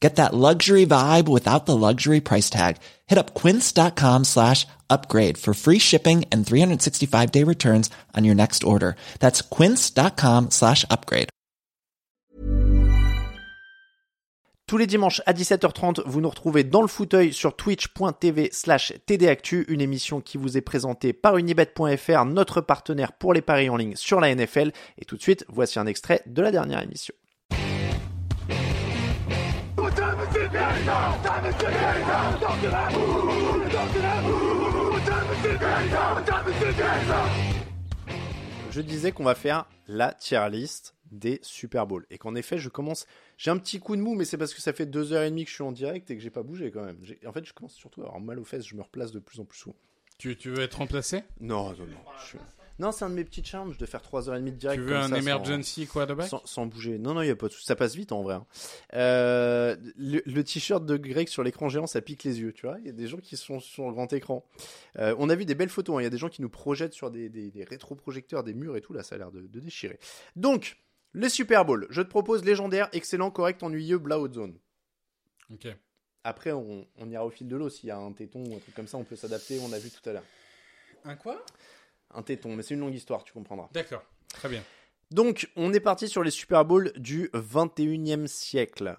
Get that luxury vibe without the luxury price tag. Hit up quince.com slash upgrade for free shipping and 365 day returns on your next order. That's quince.com slash upgrade. Tous les dimanches à 17h30, vous nous retrouvez dans le fauteuil sur twitch.tv slash tdactu, une émission qui vous est présentée par unibet.fr, notre partenaire pour les paris en ligne sur la NFL. Et tout de suite, voici un extrait de la dernière émission. Je disais qu'on va faire la tier list des Super Bowls. Et qu'en effet, je commence. J'ai un petit coup de mou, mais c'est parce que ça fait deux heures et demie que je suis en direct et que j'ai pas bougé quand même. En fait, je commence surtout à avoir mal aux fesses. Je me replace de plus en plus souvent. Tu, tu veux être remplacé? Non, non, non. je suis- Non, c'est un de mes petits charmes de faire trois heures et demie de direct. Tu veux comme un ça, sans- emergency quarterback sans, sans bouger. Non, non, il y a pas de souci. Ça passe vite en vrai. hein. Euh, le le t-shirt de Greg sur l'écran géant, ça pique les yeux, tu vois. Il y a des gens qui sont sur le grand écran. Euh, on a vu des belles photos. hein. Il y a des gens qui nous projettent sur des, des, des rétroprojecteurs, des murs et tout. Là, ça a l'air de, de déchirer. Donc, les Super Bowl. Je te propose légendaire, excellent, correct, ennuyeux, Blowout Zone. Ok. Après, on, on ira au fil de l'eau. S'il y a un téton ou un truc comme ça, on peut s'adapter. On a vu tout à l'heure. Un quoi? Un téton, mais c'est une longue histoire, tu comprendras. D'accord. Très bien. Donc, on est parti sur les Super Bowls du 21e siècle.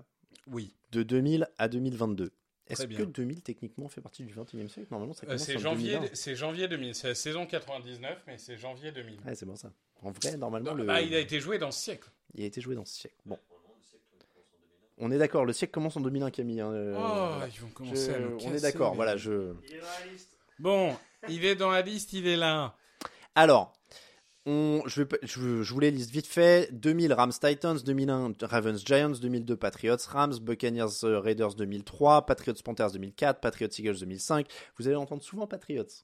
Oui. de 2000 à 2022. Est-ce que bien. 2000 techniquement fait partie du 21e siècle? Normalement, ça Euh, commence c'est en janvier, 2001. c'est janvier 2000. C'est la saison 99, mais c'est janvier 2000. Ouais, c'est bon ça. En vrai, normalement, le... Bah, il a été joué dans ce siècle. il a été joué dans ce siècle. Bon. On est d'accord, le siècle commence en 2001, Camille. hein, euh, oh, voilà. ils vont Je- commencer à nous On est d'accord, voilà. Je... Bon, il est dans la liste, il est là. Alors, je, vous les liste vite fait. 2000 Rams Titans, 2001 Ravens Giants, 2002 Patriots Rams, Buccaneers euh, Raiders 2003, Patriots Panthers 2004, Patriots Eagles 2005. Vous allez entendre souvent Patriots.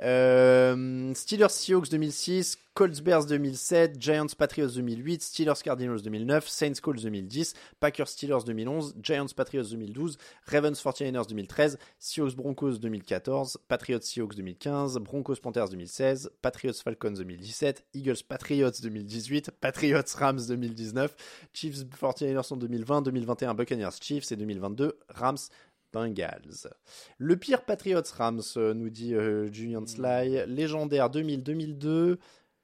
Euh, Steelers Seahawks 2006, Colts Bears 2007, Giants Patriots 2008, Steelers Cardinals 2009, Saints Colts 2010, Packers Steelers 2011, Giants Patriots 2012, Ravens 49ers 2013, Seahawks Broncos 2014, Patriots Seahawks 2015, Broncos Panthers 2016, Patriots Falcons 2017, Eagles Patriots 2018, Patriots Rams 2019, Chiefs 49ers en 2020, 2021 Buccaneers Chiefs et 2022 Rams Bengals. Le pire Patriots Rams, euh, nous dit euh, Julian Sly. Légendaire 2000-2002,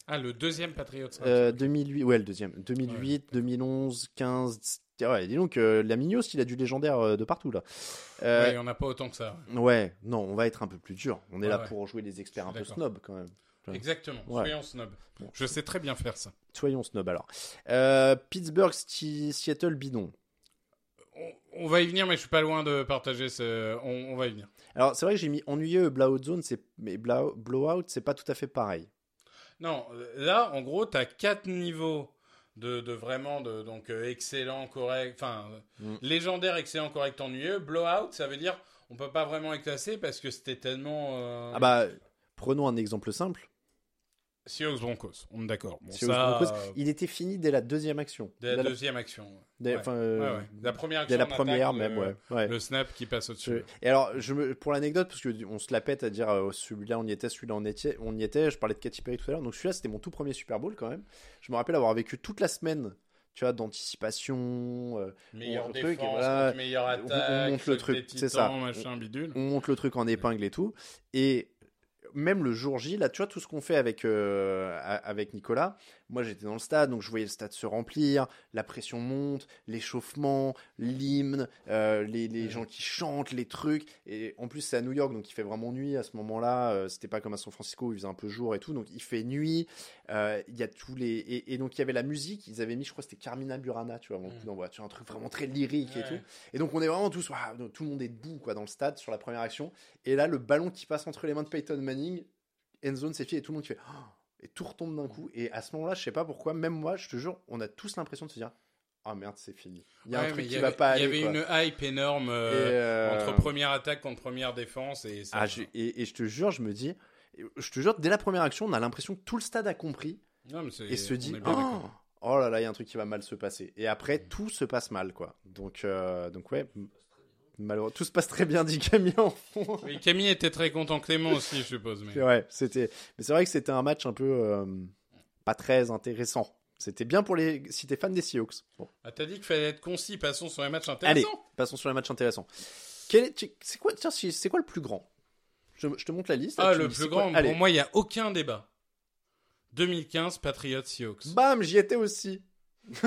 Ah, le deuxième Patriot. euh, 2008, ouais, le deuxième. 2008, 2011, 15. Ouais, dis donc, euh, la Mignos, il a du légendaire euh, de partout là. Euh, Ouais, on n'a pas autant que ça. ouais, non, on va être un peu plus dur. On est là ouais. pour jouer des experts un peu snob quand même. Exactement. Ouais. Soyons snob. Bon. Je sais très bien faire ça. Soyons snob alors. Euh, Pittsburgh, Seattle, bidon. On, on va y venir, mais je suis pas loin de partager ce. On, on va y venir. Alors, c'est vrai que j'ai mis ennuyeux blowout zone, mais blow- blowout, c'est pas tout à fait pareil. Non, euh, là, en gros, tu as quatre niveaux de, de vraiment de donc euh, excellent, correct, enfin Mm. légendaire, excellent, correct, ennuyeux. Blowout, ça veut dire on peut pas vraiment les classer parce que c'était tellement. euh, Ah bah, prenons un exemple simple. Seahawks Broncos, on est d'accord. Bon, ça, euh, il était fini dès la deuxième action. dès la Dès la- deuxième action. dès- Ouais. euh, Ouais, ouais. La première dès action. la on première attaque même, le, ouais. Le snap qui passe au-dessus. Et alors, je me, pour l'anecdote, parce que on se la pète à dire euh, celui-là on y était, celui-là on y était, on y était. Je parlais de Katy Perry tout à l'heure, donc celui-là c'était mon tout premier Super Bowl quand même. Je me rappelle avoir vécu toute la semaine, tu vois, d'anticipation. euh, Meilleure on- le défense, truc, voilà. meilleure On- on attaque, monte le truc, c'est ça. machin bidule. on monte le truc en épingle et tout. Et même le jour J, là, tu vois, tout ce qu'on fait avec, euh, avec Nicolas, moi j'étais dans le stade, donc je voyais le stade se remplir, la pression monte, l'échauffement, l'hymne, euh, les, les gens qui chantent, les trucs. Et en plus, c'est à New York, donc il fait vraiment nuit à ce moment-là. euh, C'était pas comme à San Francisco où il faisait un peu jour et tout, donc il fait nuit. euh, Il y a tous les. Et, et donc il y avait la musique, ils avaient mis, je crois, c'était Carmina Burana, tu vois, Mm. coup d'envoi, tu vois, un truc vraiment très lyrique et Ouais. tout. Et donc on est vraiment tous, tout le monde est debout quoi dans le stade sur la première action. Et là le ballon qui passe entre les mains de Peyton Manning, end zone c'est et tout le monde qui fait Oh et tout retombe d'un coup. Et à ce moment-là, je sais pas pourquoi, même moi, je te jure, on a tous l'impression de se dire ah merde c'est fini. Il y a Ouais, un truc qui y va avait- pas Il y avait quoi. une hype énorme euh, euh, entre première attaque contre première défense et. Ah, je- et, et je te jure, je me dis, je te jure, dès la première action, on a l'impression que tout le stade a compris Non, mais c'est- et se dit oh, oh là là, il y a un truc qui va mal se passer. Et après, tout se passe mal, quoi. Donc, euh, donc ouais, malheureux, tout se passe très bien, dit Camille en fond. Oui, Camille était très content, Clément aussi, je suppose. Mais... C'est vrai, c'était, mais c'est vrai que c'était un match un peu euh, pas très intéressant. C'était bien pour les, si t'es fan des Seahawks. Bon. Ah, t'as dit qu'il fallait être concis, passons sur les matchs Allez, intéressants. passons sur les matchs intéressants. Quel est, c'est quoi, c'est c'est quoi le plus grand? Je, je te montre la liste. Ah, le plus c'est quoi? grand, Allez, pour moi, il n'y a aucun débat. 2015, Patriots Seahawks. bam, j'y étais aussi.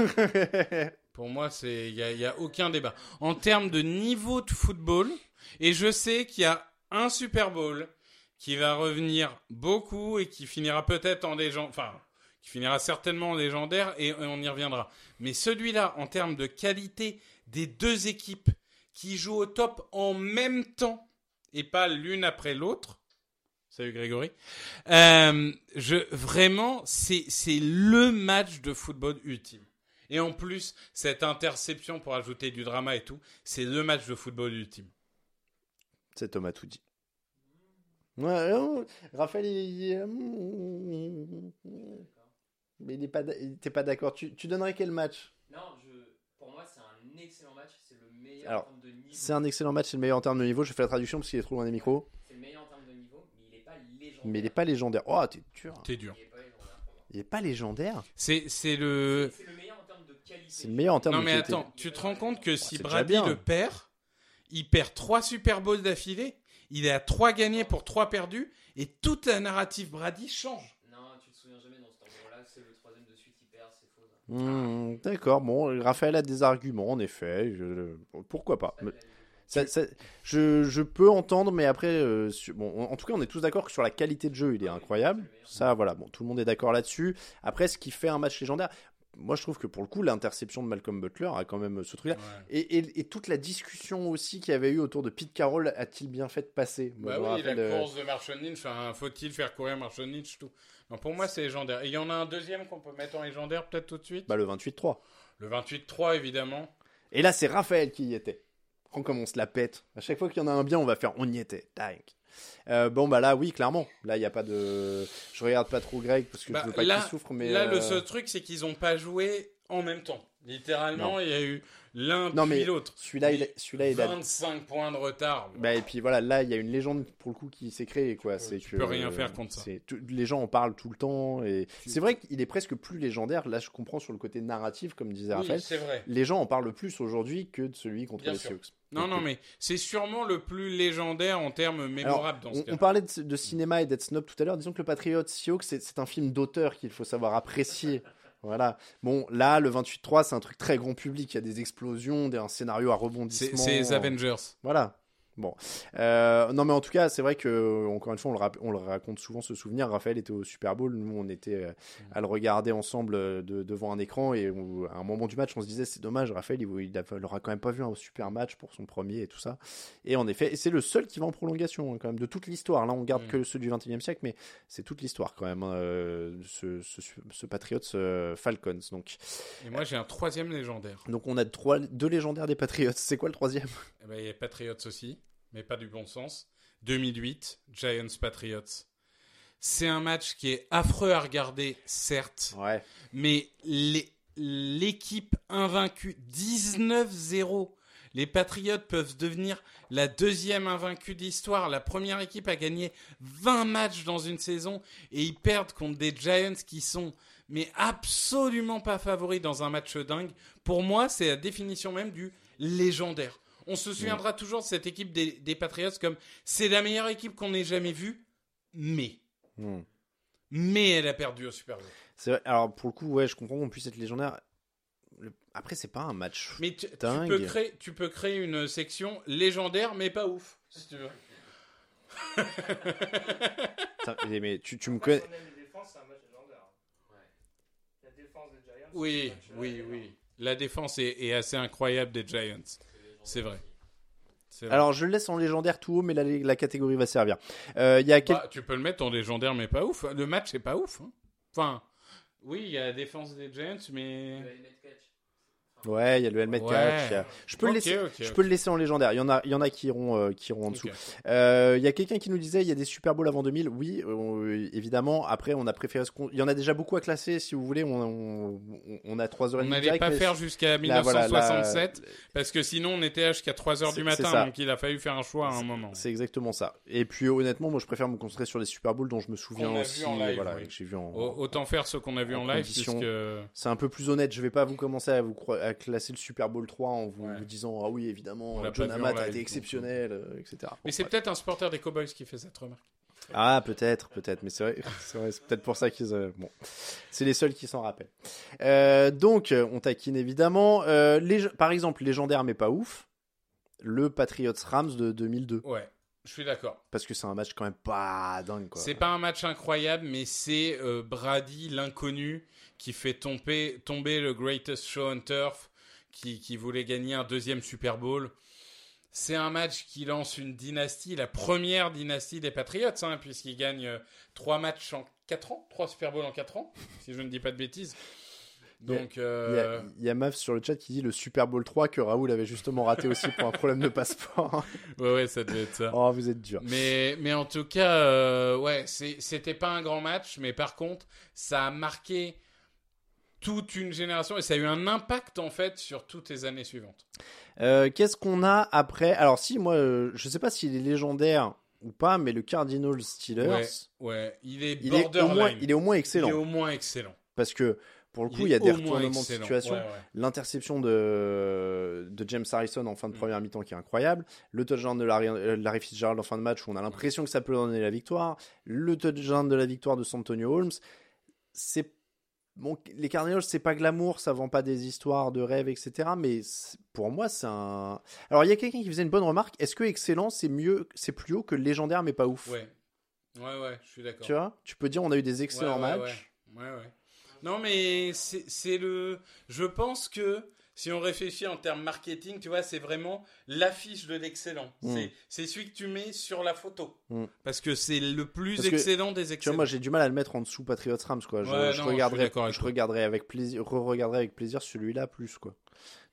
Pour moi, il y a, aucun débat. En termes de niveau de football, et je sais qu'il y a un Super Bowl qui va revenir beaucoup et qui finira peut-être en légende, enfin, qui finira certainement en légendaire et on y reviendra. Mais celui-là, en termes de qualité des deux équipes qui jouent au top en même temps et pas l'une après l'autre. Salut Grégory. Euh, vraiment, c'est le match de football ultime. Et en plus, cette interception pour ajouter du drama et tout, c'est le match de football ultime. C'est Thomas tout dit. Ouais, non, Raphaël, il, il- mais il n'est pas, était pas d'accord. Tu, tu donnerais quel match? Non, je, pour moi, c'est un excellent match. C'est le meilleur Alors, en termes de niveau. C'est un excellent match, c'est le meilleur en termes de niveau. Je fais la traduction parce qu'il est trop loin des micros. C'est le meilleur en termes de niveau, mais il n'est pas légendaire. Mais il n'est pas légendaire. Oh, t'es dur. T'es dur. Il n'est pas légendaire. C'est c'est le. C'est le meilleur en termes de qualité. C'est le meilleur en termes Non de mais qualité. attends, tu te rends compte que si c'est déjà Brady le perd, il perd trois Super Bowls d'affilée, il est à trois gagnés pour trois perdus, et toute la narrative Brady change. Non, tu te souviens jamais dans cet endroit-là. C'est le troisième de suite, il perd, c'est faux. ça. Hmm, D'accord, bon, Raphaël a des arguments, en effet. je- Pourquoi pas Mais-. Ça- ça- je, je peux entendre, mais après, euh, sur- bon, en tout cas, on est tous d'accord que sur la qualité de jeu, il est incroyable. Ça, voilà, bon, tout le monde est d'accord là-dessus. Après, ce qui fait un match légendaire, moi, je trouve que pour le coup, l'interception de Malcolm Butler a quand même ce truc-là. Ouais. Et, et- et toute la discussion aussi qu'il y avait eu autour de Pete Carroll a-t-il bien fait de passer? Bah oui, la euh, course de Marshall Lynch, faut-il faire courir Marshall Lynch, tout. Non, pour moi, c'est légendaire. Et il y en a un deuxième qu'on peut mettre en légendaire peut-être tout de suite? bah, le 28-3. Le 28-3, évidemment. Et là, c'est Raphaël qui y était. Prends comme on se la pète. À chaque fois qu'il y en a un bien, on va faire on y était. Tac. Euh, bon, bah là, oui, clairement. Là, il n'y a pas de. Je regarde pas trop Greg parce que Bah, je veux pas qu'il souffre, mais. là, le euh, seul truc, c'est qu'ils n'ont pas joué en même temps. Littéralement, Non. il y a eu l'un puis l'autre. Celui-là, il, celui-là, il a. 25 points de retard. Bah, et puis voilà, là, il y a une légende pour le coup qui s'est créée, quoi. Tu C'est peux- tu que, peux rien faire contre ça. c'est- les gens en parlent tout le temps et Tu- c'est vrai qu'il est presque plus légendaire. Là, je comprends sur le côté narratif, comme disait Oui, Raphaël. c'est vrai. Les gens en parlent plus aujourd'hui que de celui contre Bien les. Seahawks. Non, non, mais c'est sûrement le plus légendaire en termes mémorables dans ce on, cas. on parlait de, de cinéma et d'être snob tout à l'heure. Disons que le Patriot Seahawks, c'est c'est un film d'auteur qu'il faut savoir apprécier. Voilà. Bon, là, le 28-3, c'est un truc très grand public. Il y a des explosions, des, un scénario à rebondissement. c'est les Avengers. Voilà. Bon. Euh, non, mais en tout cas, c'est vrai que, encore une fois, on le, rap- on le raconte souvent ce souvenir. Raphaël était au Super Bowl. Nous, on était euh, à le regarder ensemble euh, de- devant un écran. Et on- à un moment du match, on se disait, c'est dommage, Raphaël, il, il, a- il aura quand même pas vu un super match pour son premier et tout ça. Et en effet, et c'est le seul qui va en prolongation, hein, quand même, de toute l'histoire. Là, on garde Mm. que ceux du 21e siècle, mais c'est toute l'histoire, quand même, hein, euh, ce, ce, ce Patriots euh, Falcons. Donc, Et moi, j'ai un troisième légendaire. donc, on a trois, deux légendaires des Patriots. C'est quoi le troisième? Eh ben, il y a Patriots aussi, mais pas du bon sens. 2008, Giants Patriots. C'est un match qui est affreux à regarder, certes, Ouais. mais l'équipe invaincue 19-0. Les Patriots peuvent devenir la deuxième invaincue d'histoire. La première équipe a gagné 20 matchs dans une saison et ils perdent contre des Giants qui sont mais absolument pas favoris dans un match dingue. Pour moi, c'est la définition même du légendaire. On se souviendra toujours de cette équipe des, des Patriots comme c'est la meilleure équipe qu'on ait jamais vue. mais, Hmm. mais elle a perdu au Super Bowl. C'est vrai. Alors pour le coup, ouais, je comprends qu'on puisse être légendaire. Le- Après, c'est pas un match. Mais tu, tu Dingue. peux créer, tu peux créer une section légendaire, mais pas ouf, si tu veux. Putain, mais- mais tu, tu me connais. Les défenses, c'est un match légendaire. La défense des Giants. Oui, c'est un match oui, oui. La défense est, est assez incroyable des Giants. C'est vrai. Alors je le laisse en légendaire tout haut, mais la, la catégorie va servir. Euh, Il y a quel... Bah, tu peux le mettre en légendaire, mais pas ouf. Le match, c'est pas ouf. hein. Enfin, oui, il y a la défense des Giants, mais. Ouais, il y a le helmet Ouais. catch. a- Je peux le laisser. ok, je ok. peux le laisser en légendaire. Il y en a, il y en a qui iront, euh, qui iront en dessous. Euh, Il y a quelqu'un qui nous disait il y a des Super Bowls avant 2000. Oui, euh, évidemment. Après, on a préféré. ce qu'on- Il y en a déjà beaucoup à classer. Si vous voulez, on, on, on a 3 heures On n'allait pas mais faire jusqu'à là, voilà, là, 1967, parce que sinon on était jusqu'à 3h C'est- du matin, donc il a fallu faire un choix à un moment. C'est exactement ça. Et puis honnêtement, moi, je préfère me concentrer sur les Super Bowls dont je me souviens vu aussi. en live, voilà, oui. que j'ai vu en. Au- Autant faire ce qu'on a vu en en, live, puisque... C'est un peu plus honnête. Je vais pas vous commencer à vous cro- à classer le Super Bowl 3 en vous, Ouais. vous disant ah oui évidemment On John Amat a été exceptionnel, euh, etc. Bon, Mais c'est peut-être un supporter des Cowboys qui fait cette remarque. Ah peut-être, peut-être. Mais c'est vrai, c'est peut-être pour ça qu'ils euh, bon, c'est les seuls qui s'en rappellent. Euh, donc euh, on taquine évidemment. Euh, lég- par exemple légendaire mais pas ouf. Le Patriots Rams de 2002 Ouais, je suis d'accord. parce que c'est un match quand même pas dingue. C'est pas un match incroyable, mais c'est euh, Brady, l'inconnu, qui fait tomber, tomber le greatest show on turf, qui, qui voulait gagner un deuxième Super Bowl. C'est un match qui lance une dynastie, la première dynastie des Patriots, hein, puisqu'ils gagnent euh, trois matchs en quatre ans, trois Super Bowls en quatre ans, si je ne dis pas de bêtises. Donc, Il y, euh, a, il y a Mav sur le chat qui dit le Super Bowl 3 que Raoul avait justement raté aussi pour un problème de passeport. ouais, ouais, ça devait être ça. oh vous êtes dur. Mais, mais en tout cas, euh, ouais, c'était pas un grand match, mais par contre, ça a marqué toute une génération et ça a eu un impact en fait sur toutes les années suivantes. Euh, Qu'est-ce qu'on a après? Alors si moi, euh, je sais pas s'il est légendaire ou pas, mais le Cardinals Steelers, Ouais, ouais, il est il, est au moins, il est au moins Il excellent. est au moins excellent. Parce que pour le coup, il, y a des retournements de excellent. situation. Ouais, ouais. L'interception de, de James Harrison en fin de Mm. première mi-temps qui est incroyable. Le touchdown de Larry, euh, Larry Fitzgerald en fin de match où on a l'impression que ça peut donner la victoire. Le touchdown de la victoire de Santonio Holmes. C'est bon, les Cardinals, c'est pas glamour, ça vend pas des histoires de rêve, etc. Mais pour moi, c'est un. Alors, il y a quelqu'un qui faisait une bonne remarque. Est-ce que excellent, c'est mieux, c'est plus haut que légendaire, mais pas ouf? Ouais, ouais, ouais, je suis d'accord. Tu vois? Tu peux dire, on a eu des excellents Ouais, ouais, matchs. Ouais, ouais. ouais. Non, mais c'est le. Je pense que si on réfléchit en termes marketing, tu vois, c'est vraiment l'affiche de l'excellent. Mm. C'est- celui que tu mets sur la photo. Mm. Parce que c'est le plus Parce que, excellent des Tu vois, excellents. moi j'ai du mal à le mettre en dessous Patriots Rams quoi. Je, Ouais, je non, je suis regarderai, je regarderai avec plaisir, re-regarderai avec plaisir celui-là plus quoi.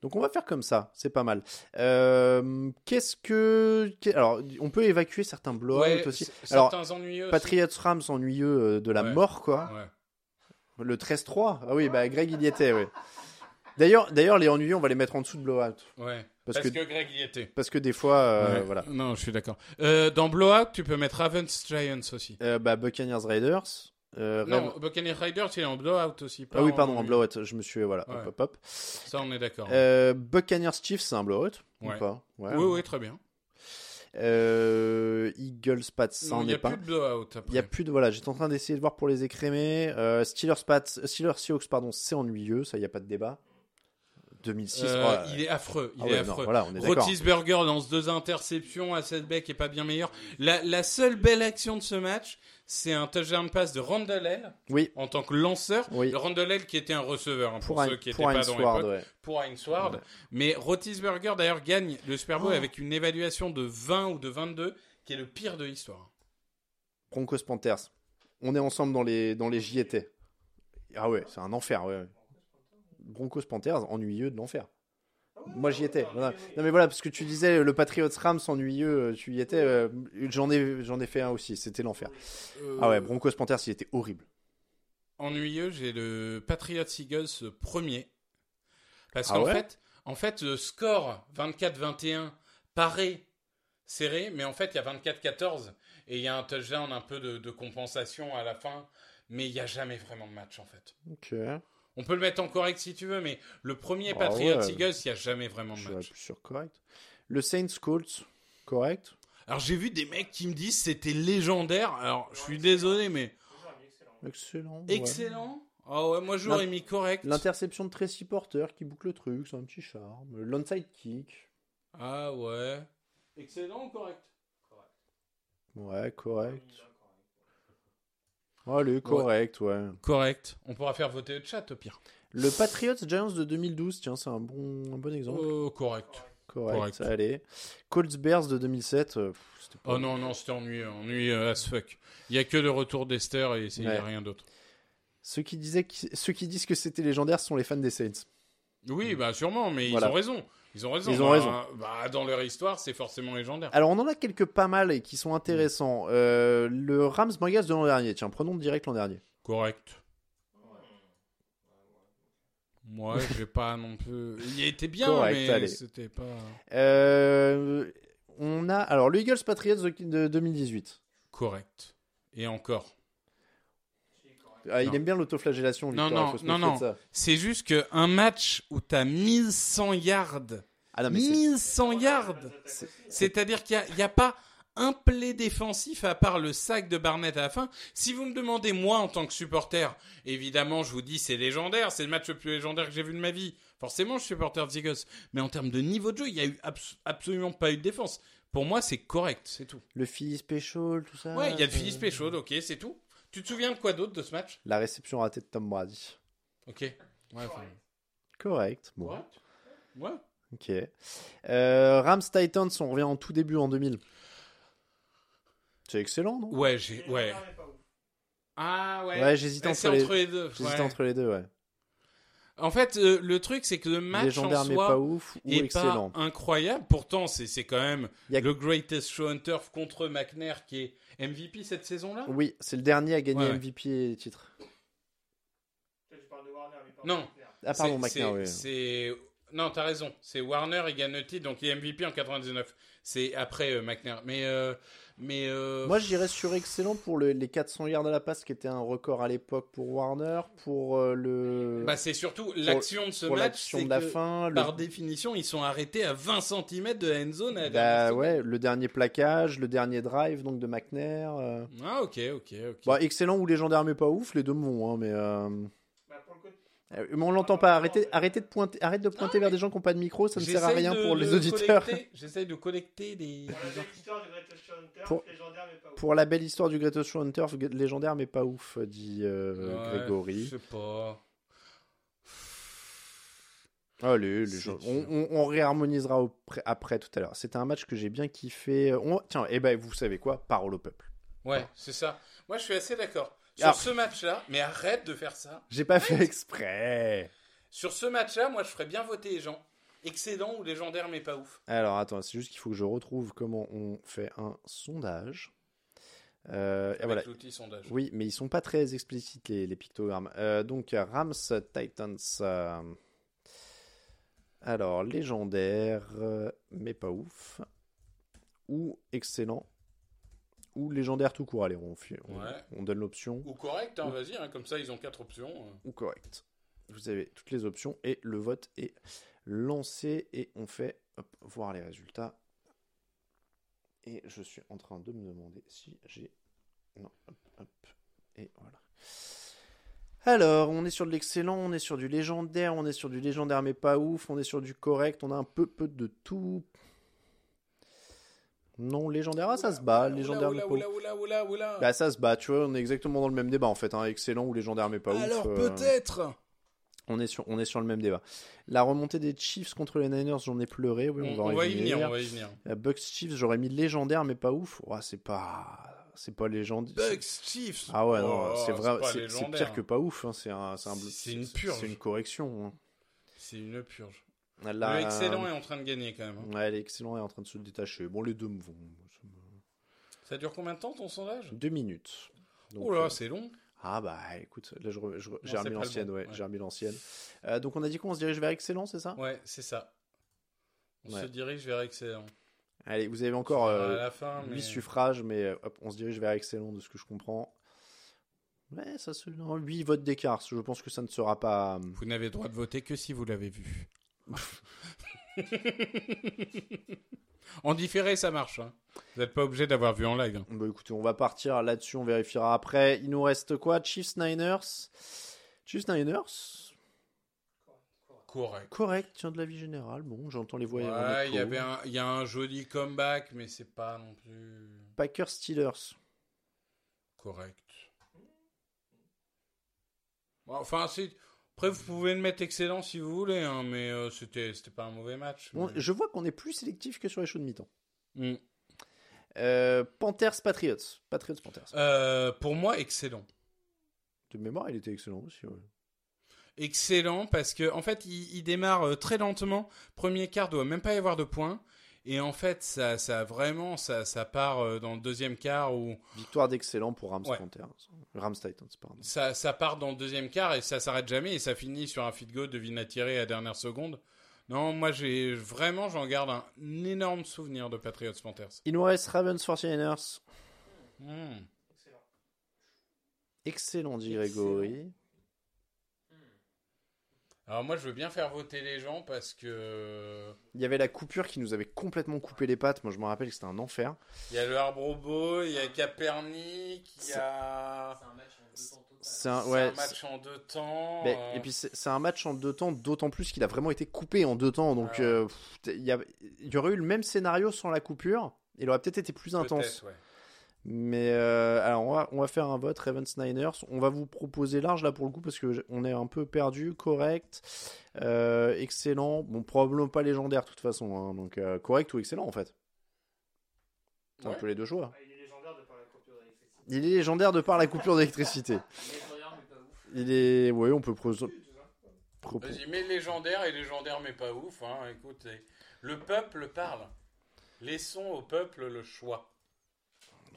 Donc on va faire comme ça, c'est pas mal. Euh, Qu'est-ce que, alors on peut évacuer certains Ouais, aussi. Alors certains ennuyeux. Patriots Rams ennuyeux euh, de la Ouais. mort quoi. Le 13-3, ah oui bah Greg il y était oui. D'ailleurs, d'ailleurs les ennuyeux on va les mettre en dessous de blowout Ouais. parce, Parce, que, que... Greg y était. parce que des fois euh, Ouais. voilà. Non, je suis d'accord. Euh, dans Blowout, tu peux mettre Ravens Giants aussi. Euh, bah Buccaneers Raiders. euh, Non, Raven- Buccaneers Riders, il est en Blowout aussi. pas Ah oui pardon en ennuyeux. blowout, je me suis voilà Ouais. hop hop hop. Ça, on est d'accord. Euh, Buccaneers Chiefs, c'est un blowout ou Ouais. pas? Ouais. oui, oui, très bien. Euh, Eagles Pats, ça Non, en Il n'y est a pas. plus de Blowout Il après. y a plus de voilà, j'étais en train d'essayer de voir pour les écrémer. Steelers Pats, Steelers Seahawks pardon, c'est ennuyeux, ça il y a pas de débat. 2006. Euh. Il est affreux. Il Ah est ouais, non, affreux. voilà, on est d'accord. Rotisberger lance deux interceptions, Hasselbeck est pas bien meilleur. La, la seule belle action de ce match, c'est un touchdown pass de Randall Oui, en tant que lanceur. Oui. Randall qui était un receveur hein, pour, pour, un, ceux qui n'étaient pas dans Sword, ouais. Pour Heinz Ward. Ouais. Mais Rotisberger d'ailleurs gagne le Super Bowl Oh. avec une évaluation de 20 ou de 22 qui est le pire de l'histoire. Broncos Panthers. On est ensemble dans les dans les JT. Ah ouais, c'est un enfer, ouais. Broncos Panthers, ennuyeux de l'enfer. Moi j'y étais. Voilà. Non mais voilà parce que tu disais le Patriots Rams ennuyeux, euh, tu y étais. euh, j'en ai j'en ai fait un aussi, c'était l'enfer. Ah ouais, Broncos Panthers, il était horrible. ennuyeux, j'ai le Patriots Eagles euh, premier. Parce Ah qu'en ouais fait, en fait, le score 24-21 paraît serré, mais en fait, il y a 24-14 et il y a un touchdown un peu de, de compensation à la fin, mais il n'y a jamais vraiment de match en fait. Ok. On peut le mettre en correct si tu veux, mais le premier Ah Patriots ouais. Eagles, il n'y a jamais vraiment de Je match. plus sur correct. Le Saints Colts, correct? Alors j'ai vu des mecs qui me disent c'était légendaire. Alors je suis désolé, mais Excellent. ouais. excellent? Ah ouais, moi j'aurais mis correct. L'interception de Tracy Porter qui boucle le truc, c'est un petit charme. L'onside kick. Ah ouais. Excellent ou correct? Ouais, correct. Allez, correct, ouais. Correct. On pourra faire voter le chat au pire. Le Patriots Giants de 2012, tiens, c'est un bon, un bon exemple. Oh, correct. correct, correct. allez. Colts Bears de 2007, euh, pff, c'était pas- Oh non, non, c'était ennuyeux, ennuyeux as fuck. Il y a que le retour d'Esther et il n'y Ouais. a rien d'autre. Ceux qui, disaient ceux qui disent que c'était légendaire sont les fans des Saints. Oui, bah sûrement, mais Voilà. ils ont raison. Ils ont raison. Ils ont Bah, raison. Bah, dans leur histoire, c'est forcément légendaire. Alors, on en a quelques pas mal et qui sont intéressants. Euh, le Rams Bengals de l'an dernier, tiens, prenons direct l'an dernier. Correct. Moi, j'ai pas non plus. Il était bien, Correct, mais c'était pas. Euh, on a alors le Eagles Patriots de, de 2018. Correct. Et encore. Ah, il aime bien l'autoflagellation. Non, non, non, non. C'est juste qu'un match où t'as 1100 yards. Ah non, mais c'est- 1100 yards C'est-à-dire qu'il n'y a, pas un play défensif à part le sac de Barnett à la fin. Si vous me demandez, moi, en tant que supporter, évidemment, je vous dis, c'est légendaire, c'est le match le plus légendaire que j'ai vu de ma vie. Forcément, je suis supporter de Eagles. Mais en termes de niveau de jeu, il n'y a eu abs- absolument pas eu de défense. Pour moi, c'est correct, c'est tout. le Philly Special, tout ça. Ouais, il y a c'est- Philly Special, ok, c'est tout. Tu te souviens de quoi d'autre de ce match? La réception ratée de Tom Brady. Ok. Ouais, Correct. Bon. Ouais. Ok. Euh, Rams Titans, on revient en tout début en 2000. C'est excellent, non? Ouais, j'ai. Ouais. Ah ouais. Ouais, j'hésitais Ouais, entre, c'est les... entre les deux. j'hésitais ouais. entre les deux, ouais. En fait, euh, le truc, c'est que le match Légendaire en mais soi pas ouf ou est excellent. pas incroyable. Pourtant, c'est c'est quand même Il y a- le greatest show on turf contre McNair qui est MVP cette saison-là? Oui, c'est le dernier à gagner Ouais, ouais. MVP et titre. Tu parles de Warner, mais pas Non. Ah pardon, McNair, C'est non, t'as raison. C'est Warner et titre, donc il est MVP en 99. C'est après euh, McNair. Mais euh, mais euh, Moi, j'irais sur excellent pour le- les 400 yards à la passe, qui était un record à l'époque pour Warner, pour euh, le bah, c'est surtout l'action de ce pour match. l'action de la fin. le- Par définition, ils sont arrêtés à 20 cm de la end zone. à Bah ouais, le dernier plaquage, le dernier drive donc de McNair. euh. Ah ok, ok, ok. Bah, excellent ou légendaire mais pas ouf, les deux me vont. Hein, mais, euh, Bah, pour le côté- euh, mais on l'entend pas. Arrêtez, arrêtez de pointer, arrête de pointer vers des gens qui n'ont pas de micro, ça ne sert à rien de- pour les auditeurs. J'essaye de collecter des. Pour Pour- légendaire, mais pas ouf. Pour la belle histoire du Greatest Show on Turf, g- légendaire mais pas ouf, dit euh, Ouais, Grégory. Je sais pas. Allez, les gens- on, on- on réharmonisera après tout à l'heure. C'était un match que j'ai bien kiffé. On- Tiens, et ben vous savez quoi? Parole au peuple. Ouais, c'est ça. Moi, je suis assez d'accord. Sur Alors- ce match-là, mais arrête de faire ça. J'ai pas fait exprès. Sur ce match-là, moi, je ferais bien voter les gens. Excellent ou légendaire, mais pas ouf. Alors attends, c'est juste qu'il faut que je retrouve comment on fait un sondage. Euh, Avec voilà. l'outil sondage. Oui, mais ils sont pas très explicites les, les pictogrammes. Euh, donc Rams Titans. euh, Alors légendaire, euh, mais pas ouf. Ou excellent. Ou légendaire tout court. Allez, on, fait- on, Ouais. on donne l'option. Ou correct, hein, vas-y, hein, comme ça, ils ont quatre options. euh. Ou correct. Vous avez toutes les options et le vote est lancé et on fait hop, voir les résultats. Et je suis en train de me demander si j'ai. Non, hop, hop. Et voilà. Alors, on est sur de l'excellent, on est sur du légendaire, on est sur du légendaire mais pas ouf, on est sur du correct, on a un peu peu de tout. Non, légendaire, ah, ça se bat, Oula, légendaire mais oula, pas ouf. oula, oula, oula, oula. Bah ça se bat, tu vois, on est exactement dans le même débat en fait, hein, excellent ou légendaire mais pas ouf. Alors, euh, peut-être. on est, sur, on est sur le même débat. La remontée des Chiefs contre les Niners, j'en ai pleuré. Oui, On, on, on va y venir, on va y venir. Bucks Chiefs, j'aurais mis légendaire, mais pas ouf. C'est pas, c'est pas légendaire. Bucks Chiefs. Ah ouais, non, Oh, c'est vrai, pas c'est pire que pas ouf. hein, C'est un, une purge. C'est une correction. hein. C'est une purge. Là, Le excellent est en train de gagner quand même. hein. Ouais, l'excellent est en train de se détacher. Bon, les deux me vont. Ça dure combien de temps ton sondage? Deux minutes. Donc, Oh là, euh, c'est long. Ah bah écoute, là je, je j'ai remis l'ancienne, bon, ouais, ouais. j'ai remis l'ancienne. Euh, donc on a dit qu'on se dirige vers excellent, c'est ça? Ouais, c'est ça. On Ouais. se dirige vers excellent. Allez, vous avez encore euh, la fin, 8 mais... suffrages, mais euh, hop, on se dirige vers excellent de ce que je comprends. Ouais, ça se... non, 8 votes d'écart, je pense que ça ne sera pas... euh, Vous n'avez droit de voter que si vous l'avez vu. En différé, ça marche. hein. Vous n'êtes pas obligé d'avoir vu en live. hein. Bah écoutez, on va partir là-dessus, on vérifiera après. Il nous reste quoi? Chiefs Niners? Chiefs Niners? Correct. Correct, tiens de la vie générale. Bon, j'entends les voix. Ouais, il y avait un, y a un joli comeback, mais c'est pas non plus Packers Steelers. correct. Enfin, c'est. Après, vous pouvez le mettre excellent si vous voulez, hein, mais euh, c'était, c'était pas un mauvais match. Bon, mais- je vois qu'on est plus sélectif que sur les shows de mi-temps. Mm. Euh, Panthers Patriots. Patriots Panthers. Euh, pour moi, excellent. De mémoire, il était excellent aussi. ouais. Excellent parce que en fait, il, il démarre très lentement. Premier quart doit même pas y avoir de points. Et en fait, ça, ça vraiment, ça, ça part euh, dans le deuxième quart où Victoire d'excellent pour Rams Ouais. Panthers. Rams Titans, pardon. ça, ça part dans le deuxième quart et ça s'arrête jamais et ça finit sur un feed goal de Vinatieri à la dernière seconde. Non, moi j'ai vraiment, j'en garde un énorme souvenir de Patriots Panthers. Il nous reste Ravens 49ers. Hmm. Excellent. Excellent, dit Grégory. Alors moi je veux bien faire voter les gens parce que Il y avait la coupure qui nous avait complètement coupé les pattes. Moi, je me rappelle que c'était un enfer. il y a le Arbrobo, il y a Capernic, il y a C'est un match en deux temps total. C'est un, c'est ouais, un match en deux temps. Mais- euh, et puis c'est un match en deux temps, d'autant plus qu'il a vraiment été coupé en deux temps. Donc Ah euh, il y, aurait eu le même scénario sans la coupure. Il aurait peut-être été plus intense. ouais. Mais euh, alors on va, on va faire un vote Ravens Niners. On va vous proposer large là pour le coup parce que on est un peu perdu. Correct, euh, excellent. Bon probablement pas légendaire de toute façon. hein. donc euh, correct ou excellent en fait. C'est un peu les deux choix. Ah, il est légendaire de par la coupure d'électricité. Il est légendaire de par la coupure d'électricité. Légendaire, mais pas ouf. Il est, oui, on peut pro- pro- Vas-y, mais légendaire et légendaire mais pas ouf. Hein. Écoute, le peuple parle. Laissons au peuple le choix.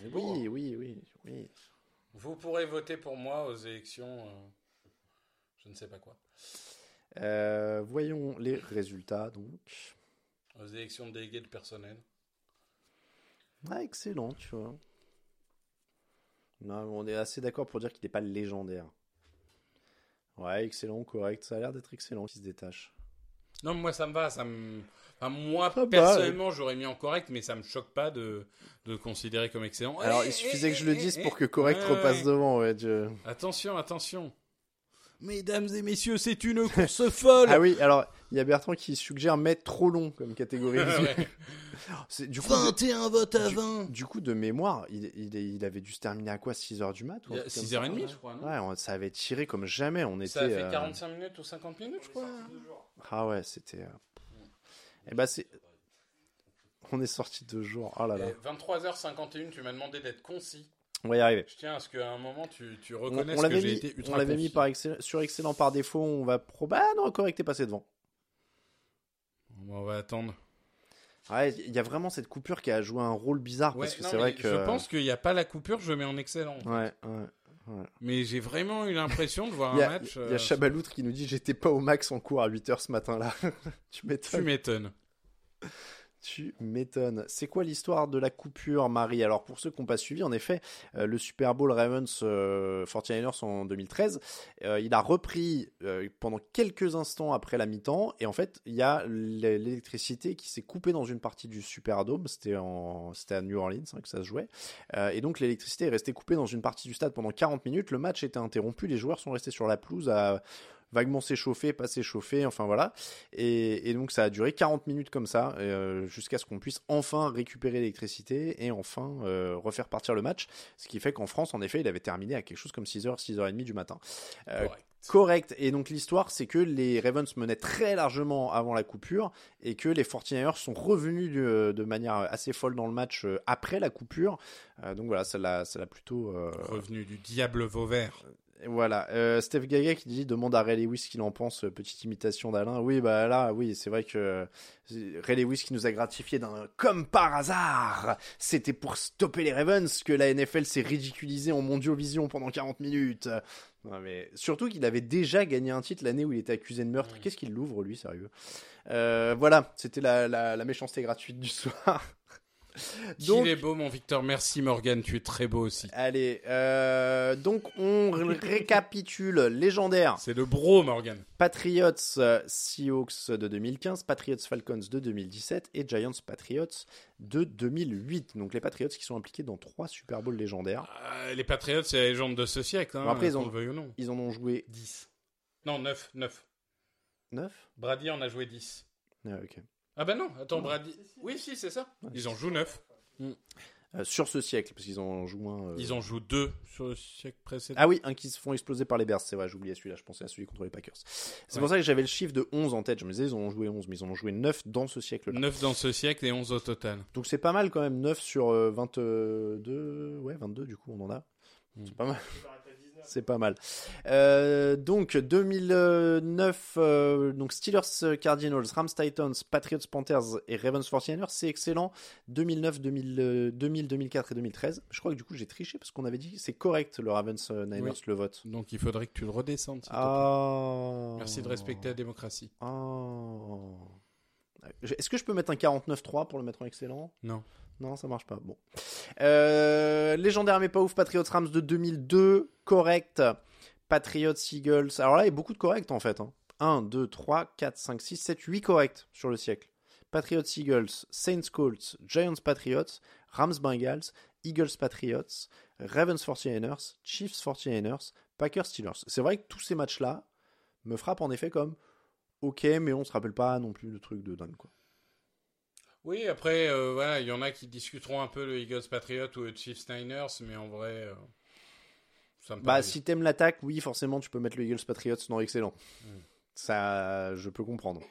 Oui, oui, oui, oui. Vous pourrez voter pour moi aux élections. euh, je ne sais pas quoi. Euh, voyons les résultats donc. Aux élections de délégués de personnel. Ah, excellent, tu vois. Non, on est assez d'accord pour dire qu'il n'est pas légendaire. Ouais, excellent, correct. Ça a l'air d'être excellent qui se détache. Non, mais moi ça me va. Ça me... enfin, moi, Ah bah, personnellement, j'aurais mis en correct, mais ça me choque pas de, de le considérer comme excellent. Alors, Eh, il suffisait eh, que je le eh, dise eh, pour que correct ouais, repasse ouais. devant. Ouais, Attention, attention. Mesdames et messieurs, c'est une course folle. Ah oui, alors, il y a Bertrand qui suggère mettre trop long comme catégorie. Ouais. C'est- du, coup, de, 21 votes à du- 20. du coup, de mémoire, il, il, il avait dû se terminer à quoi 6h du mat ou un truc comme ça 6h30, je crois, non Ouais, on- ça avait tiré comme jamais. On était, Ça a fait euh, 45 minutes ou 50 minutes, je crois. Ah ouais, c'était. Et bah, c'est. On est sorti deux jours. Oh là là. Et 23h51, tu m'as demandé d'être concis. On va y arriver. Je tiens à ce qu'à un moment, tu, tu On, reconnaisses on que l'avait j'ai mis, été ultra on l'avait mis par excell- sur excellent par défaut. On va pro. Bah non, correct, t'es passé devant. Bon, on va attendre. Ouais, il y a vraiment cette coupure qui a joué un rôle bizarre Ouais, parce que c'est vrai que. Je pense qu'il n'y a pas la coupure, je mets en excellent. Ouais, ouais. Mais j'ai vraiment eu l'impression de voir un match. il y a euh, Chabaloutre qui nous dit J'étais pas au max en cours à 8h ce matin-là. tu Tu m'étonnes. Tu m'étonnes. C'est quoi l'histoire de la coupure, Marie? Alors, pour ceux qui n'ont pas suivi, en effet, euh, le Super Bowl Ravens euh, 49ers en 2013, euh, il a repris euh, pendant quelques instants après la mi-temps, et en fait, il y a l'é- l'électricité qui s'est coupée dans une partie du Superdome, c'était à New Orleans hein, que ça se jouait, Euh, et donc l'électricité est restée coupée dans une partie du stade pendant 40 minutes, le match était interrompu, les joueurs sont restés sur la pelouse à vaguement s'échauffer, pas s'échauffer, enfin voilà. Et, et donc ça a duré 40 minutes comme ça, euh, jusqu'à ce qu'on puisse enfin récupérer l'électricité et enfin euh, refaire partir le match. Ce qui fait qu'en France, en effet, il avait terminé à quelque chose comme 6h, 6h30 du matin. Euh, Correct. Correct. Et donc l'histoire, c'est que les Ravens menaient très largement avant la coupure et que les 49ers sont revenus de, de manière assez folle dans le match après la coupure. Donc voilà, ça l'a plutôt... Revenu du diable Vauvert. Voilà, euh, Steph Gaga qui dit demande à Ray Lewis ce qu'il en pense, euh, petite imitation d'Alain. Oui, bah là, oui, c'est vrai que euh, Ray Lewis qui nous a gratifié d'un comme par hasard. C'était pour stopper les Ravens que la NFL s'est ridiculisée en Mondiovision pendant 40 minutes. Non, mais surtout qu'il avait déjà gagné un titre l'année où il était accusé de meurtre. Qu'est-ce qu'il l'ouvre, lui, sérieux? Euh, Voilà, c'était la, la, la méchanceté gratuite du soir. Donc- Qu'il est beau, mon Victor. Merci, Morgan. Tu es très beau aussi. Allez, euh, donc on ré- récapitule légendaire C'est le bro, Morgan. Patriots euh, Seahawks de 2015, Patriots Falcons de 2017 et Giants Patriots de 2008. Donc les Patriots qui sont impliqués dans trois Super Bowls légendaires. Euh, les Patriots, c'est la légende de ce siècle. Hein, Bon, après, ils ont- le non. Ils en ont joué 10. Non, 9. 9. 9 Brady en a joué 10. ah, ok. Ah bah non, attends, Brady. Oui, si, c'est ça. Ils en jouent 9. Euh, Sur ce siècle, parce qu'ils en jouent un. euh, Ils en jouent 2 sur le siècle précédent. Ah oui, un qui se font exploser par les Bears, c'est vrai, j'oubliais celui-là, je pensais à celui contre les Packers. C'est Ouais. pour ça que j'avais le chiffre de 11 en tête, je me disais ils en ont joué 11, mais ils en ont joué 9 dans ce siècle-là. 9 dans ce siècle et 11 au total. Donc c'est pas mal quand même, 9 sur euh, 22, ouais 22 du coup on en a. Hmm. C'est pas mal. C'est pas mal. Euh, donc 2009, euh, donc Steelers, Cardinals, Rams, Titans, Patriots, Panthers et Ravens 49ers, c'est excellent. 2009, 2000, euh, 2000, 2004 et 2013. Je crois que du coup j'ai triché parce qu'on avait dit c'est correct le Ravens euh, Niners Oui. le vote. Donc il faudrait que tu le redescendes. Ah. Merci de respecter la démocratie. Ah. Est-ce que je peux mettre un 49-3 pour le mettre en excellent? Non. Non, ça marche pas. Bon. Euh, légendaire mais pas ouf, Patriots Rams de 2002, correct. Patriots Eagles. Alors là, il y a beaucoup de corrects en fait. hein. 1, 2, 3, 4, 5, 6, 7, 8 corrects sur le siècle. Patriots Eagles, Saints Colts, Giants Patriots, Rams Bengals, Eagles Patriots, Ravens 49ers, Chiefs 49ers, Packers Steelers. C'est vrai que tous ces matchs-là me frappent en effet comme ok, mais on se rappelle pas non plus de trucs de dingue quoi. Oui, après, euh, voilà, il y en a qui discuteront un peu le Eagles Patriot ou le Chiefs Niners, mais en vrai, euh, ça me Bah, si t'aimes l'attaque, oui, forcément, tu peux mettre le Eagles Patriots dans excellent. Mm. Ça, je peux comprendre.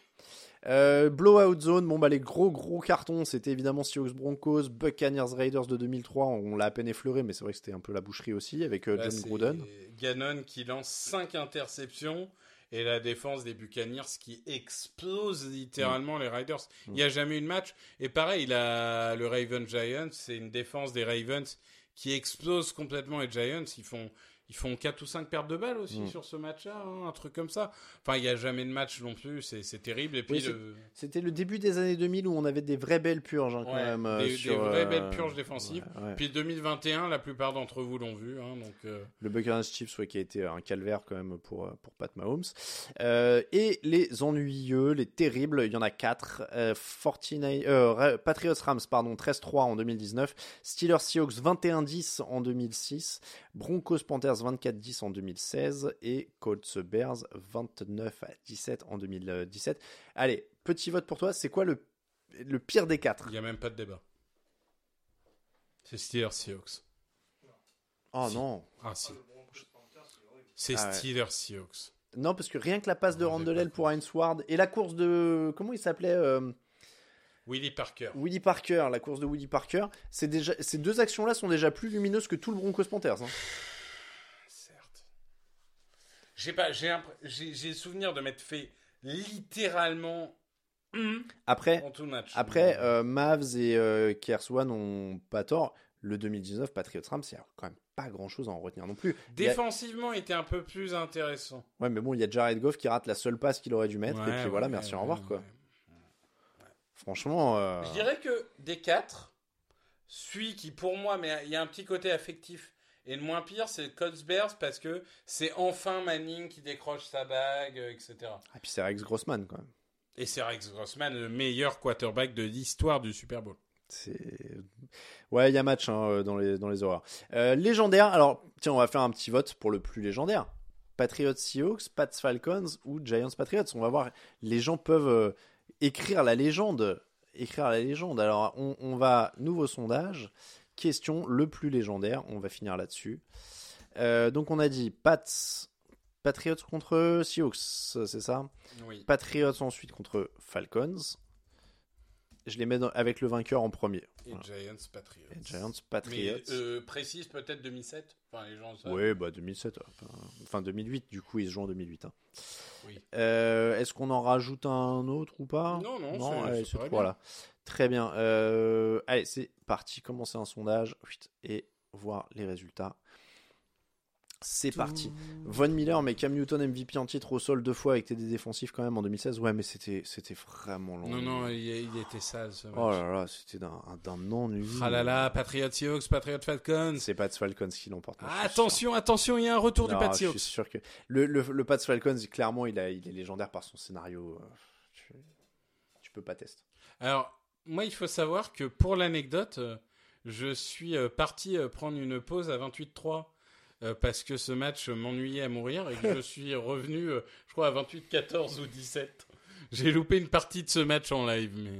Euh, blowout zone, bon bah les gros gros cartons, c'était évidemment Seahawks Broncos, Buccaneers Raiders de 2003, on l'a à peine effleuré, mais c'est vrai que c'était un peu la boucherie aussi avec euh, Là, John Gruden. Gannon qui lance 5 interceptions et la défense des Buccaneers qui explose littéralement les Riders. Il n'y a jamais eu de match. Et pareil, le Ravens Giants, c'est une défense des Ravens qui explose complètement les Giants. Ils font, ils font 4 ou 5 pertes de balles aussi Mm. sur ce match-là, hein, un truc comme ça. Enfin, il n'y a jamais de match non plus, c'est c'est terrible. Et puis, Oui, le- C'était le début des années 2000 où on avait des vraies belles purges hein, quand même. euh, des- vraies euh, belles purges défensives. ouais, ouais. puis 2021, la plupart d'entre vous l'ont vu. Hein, donc, euh, Le Buccaneers Chiefs, ouais, qui a été un calvaire quand même pour, euh, pour Pat Mahomes. Euh, et les ennuyeux, les terribles, il y en a 4. Euh, 49 euh, Ra- Patriots Rams, pardon, 13-3 en 2019. Steelers Seahawks 21-10 en 2006. Broncos Panthers 24-10 en 2016. Et Colts Bears 29-17 en 2017. Allez, petit vote pour toi. C'est quoi le, le pire des 4 il n'y a même pas de débat. C'est Steelers Seahawks. Oh Si. non. Ah si. C'est Ah ouais. Steelers Seahawks. Non, parce que rien que la passe de pas pour Heinz Ward et la course de. Comment il s'appelait euh, Willie Parker. Willie Parker, la course de Willie Parker, c'est déjà, ces deux actions-là sont déjà plus lumineuses que tout le Broncos Panthers. hein. Certes. J'ai pas, le souvenir de m'être fait littéralement Après, en tout match. après euh, Mavs et euh, Kerswan ont pas tort. Le 2019 Patriots Rams, a quand même pas grand-chose à en retenir non plus. Il y a- Défensivement, il était un peu plus intéressant. Ouais, mais bon, il y a Jared Goff qui rate la seule passe qu'il aurait dû mettre. et Ouais, puis voilà, ouais, merci, au revoir, quoi. Franchement. euh, Je dirais que des quatre, celui qui pour moi, mais il y a un petit côté affectif. Et le moins pire, c'est Colts Bears parce que c'est enfin Manning qui décroche sa bague, euh, etc. Et puis c'est Rex Grossman, quand même. Et c'est Rex Grossman, le meilleur quarterback de l'histoire du Super Bowl. Ouais, il y a match hein, dans les dans les horreurs. Euh, légendaire. Alors tiens, on va faire un petit vote pour le plus légendaire. Patriots Seahawks, Pats Falcons ou Giants Patriots. On va voir. Les gens peuvent euh, écrire la légende, écrire la légende. Alors on, on va nouveau sondage. Question le plus légendaire. On va finir là-dessus. Euh, donc on a dit Pats, Patriots contre Seahawks, c'est ça? Oui. Patriots ensuite contre Falcons. Je les mets dans- avec le vainqueur en premier. Et Voilà. Giants Patriots. Et Giants Patriots. Mais euh, précise peut-être 2007 Enfin, les gens savent. Oui, bah 2007. ouais. Enfin, Enfin 2008, du coup, ils se jouent en 2008. hein. Oui. Euh, Est-ce qu'on en rajoute un autre ou pas? Non, non, c'est- allez, voilà. Très bien. Euh, allez, c'est parti. Commencer un sondage et voir les résultats. C'est parti. Von Miller, mais Cam Newton MVP en titre au sol deux fois avec TD défensif quand même en 2016. Ouais, mais c'était c'était vraiment long. Non, non, il, il était sale ce match. Oh là là, c'était d'un d'un ennui. Ah là là, Patriots Seahawks, Patriots Falcons. C'est Pats Falcons qui l'emporte. attention, attention, il y a un retour du Non, Pat Je Seahawks. suis sûr que le, le, le Pats Falcons, clairement, il, a, il est légendaire par son scénario. euh, Tu, tu peux pas tester. Alors, moi, il faut savoir que pour l'anecdote, euh, je suis euh, parti prendre une pause à 28-3 euh, parce que ce match m'ennuyait à mourir et que je suis revenu, euh, je crois, à 28-14 ou 17. J'ai loupé une partie de ce match en live, mais...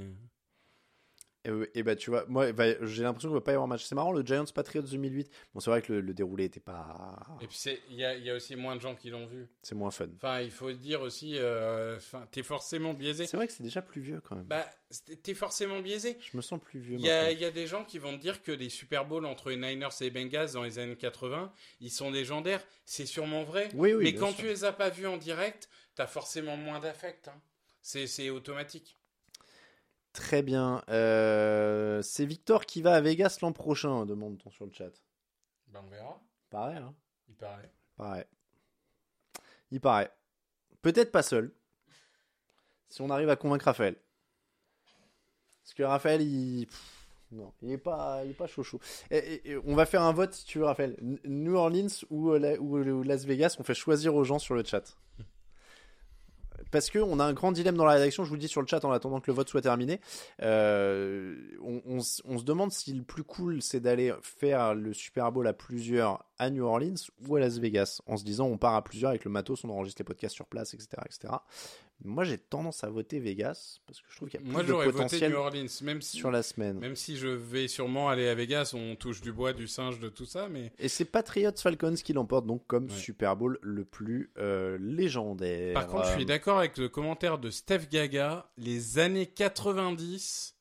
Et, euh, et bah, tu vois, moi, bah, j'ai l'impression qu'il va pas y avoir match. C'est marrant, le Giants Patriots 2008. Bon, c'est vrai que le, le déroulé était pas. Et puis, il y a, il y a aussi moins de gens qui l'ont vu. C'est moins fun. Enfin, il faut dire aussi, euh, t'es forcément biaisé. C'est vrai que c'est déjà plus vieux quand même. Bah, t'es forcément biaisé. Je me sens plus vieux. Il y, a, y des gens qui vont te dire que les Super Bowls entre les Niners et les Bengals dans les années 80, ils sont légendaires. C'est sûrement vrai. Oui, oui, mais quand sûr. tu les as pas vus en direct, t'as forcément moins d'affect. hein. C'est automatique. Très bien. Euh, c'est Victor qui va à Vegas l'an prochain, demande-t-on sur le chat. Ben, on verra. Pareil, hein Il paraît. Pareil. Il paraît. Peut-être pas seul. Si on arrive à convaincre Raphaël. Parce que Raphaël, il. pff, non, il est pas, il est pas chaud chaud. Et- et- et on va faire un vote si tu veux, Raphaël. New Orleans ou, euh, ou Las Vegas, on fait choisir aux gens sur le chat. Parce que on a un grand dilemme dans la rédaction, je vous le dis sur le chat en attendant que le vote soit terminé. Euh, on, on se demande si le plus cool c'est d'aller faire le Super Bowl à plusieurs à New Orleans ou à Las Vegas, en se disant on part à plusieurs avec le matos, on enregistre les podcasts sur place, etc. etc. Moi j'ai tendance à voter Vegas parce que je trouve qu'il y a plus Moi, de j'aurais voté potentiel New Orleans, même si, sur la semaine. même si je vais sûrement aller à Vegas, on touche du bois, du singe, de tout ça, mais Et c'est Patriots Falcons qui l'emporte donc comme Ouais. Super Bowl le plus euh, légendaire. Par contre, je suis d'accord avec le commentaire de Steph Gaga. Les années 90,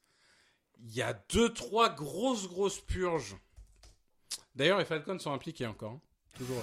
il y a deux, trois grosses, grosses purges. D'ailleurs, les Falcons sont impliqués encore. hein. Toujours.